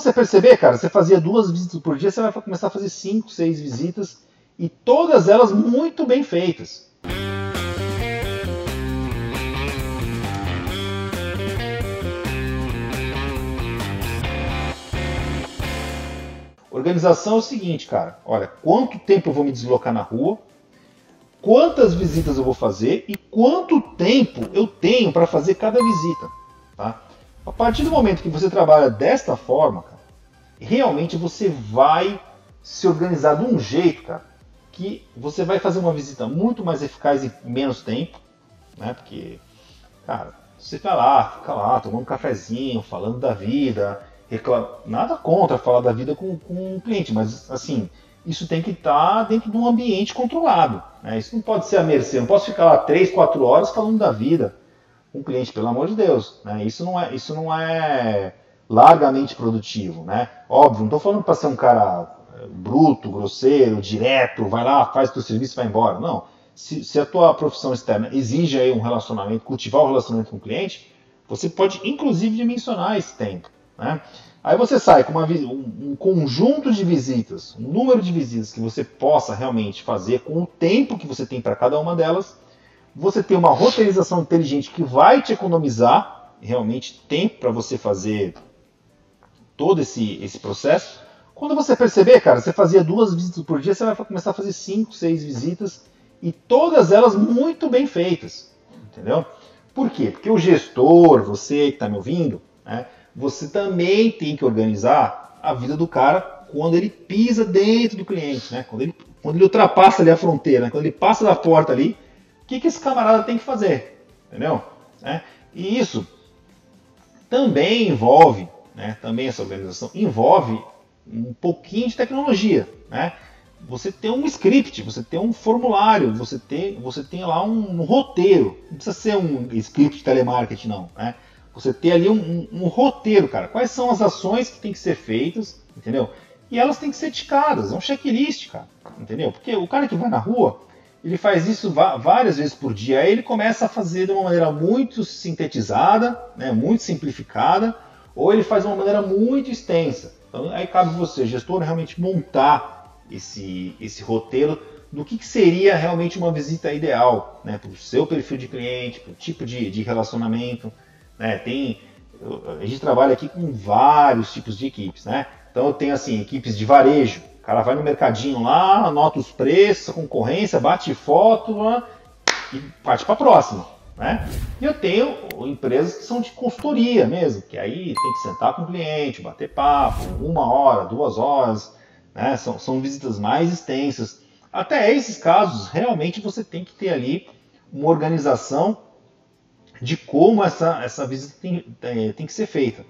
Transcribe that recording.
você perceber, cara, você fazia duas visitas por dia, você vai começar a fazer cinco, seis visitas e todas elas muito bem feitas. Organização é o seguinte, cara. Olha, quanto tempo eu vou me deslocar na rua, quantas visitas eu vou fazer e quanto tempo eu tenho para fazer cada visita. Tá? A partir do momento que você trabalha desta forma, cara, realmente você vai se organizar de um jeito, cara, que você vai fazer uma visita muito mais eficaz em menos tempo, né? Porque, cara, você tá lá, fica lá, tomando um cafezinho, falando da vida, nada contra falar da vida com, com um cliente, mas assim, isso tem que estar tá dentro de um ambiente controlado. Né? Isso não pode ser a mercê, eu não posso ficar lá 3, 4 horas falando da vida com o cliente, pelo amor de Deus. Né? Isso, não é, isso não é largamente produtivo. Né? Óbvio, não estou falando para ser um cara eh, bruto, grosseiro, direto, vai lá, faz o teu serviço e vai embora. Não. Se, se, a tua profissão externa exige aí um relacionamento, cultivar o um relacionamento com o cliente, você pode inclusive dimensionar esse tempo. Né? Aí você sai com uma, um, um conjunto de visitas, um número de visitas que você possa realmente fazer com o tempo que você tem para cada uma delas. Você tem uma roteirização inteligente que vai te economizar realmente tempo para você fazer todo esse, esse processo. Quando você perceber, cara, você fazia duas visitas por dia, você vai começar a fazer cinco, seis visitas e todas elas muito bem feitas, entendeu? Por quê? Porque o gestor, você que está me ouvindo, né, você também tem que organizar a vida do cara quando ele pisa dentro do cliente, né? Quando ele, quando ele ultrapassa ali a fronteira, né? quando ele passa da porta ali, o que, que esse camarada tem que fazer, entendeu? É, e isso também envolve, né? Também essa organização envolve um pouquinho de tecnologia, né? Você tem um script, você tem um formulário, você tem, você tem lá um, um roteiro. Não precisa ser um script de telemarketing, não. Né? Você ter ali um, um, um, roteiro, cara. Quais são as ações que tem que ser feitas, entendeu? E elas têm que ser ticadas, é um checklist, cara. Entendeu? Porque o cara que vai na rua, ele faz isso várias vezes por dia. Aí ele começa a fazer de uma maneira muito sintetizada, né, muito simplificada, ou ele faz de uma maneira muito extensa. Então aí cabe você, gestor, realmente montar esse, esse roteiro do que, que seria realmente uma visita ideal né, para o seu perfil de cliente, para o tipo de, de relacionamento. Né? Tem, a gente trabalha aqui com vários tipos de equipes, né? Então eu tenho assim, equipes de varejo. Cara vai no mercadinho lá, anota os preços, concorrência, bate foto e parte para a próxima. Né? E eu tenho empresas que são de consultoria mesmo, que aí tem que sentar com o cliente, bater papo, uma hora, duas horas, né? são, são visitas mais extensas. Até esses casos, realmente você tem que ter ali uma organização de como essa, essa visita tem, tem, tem que ser feita.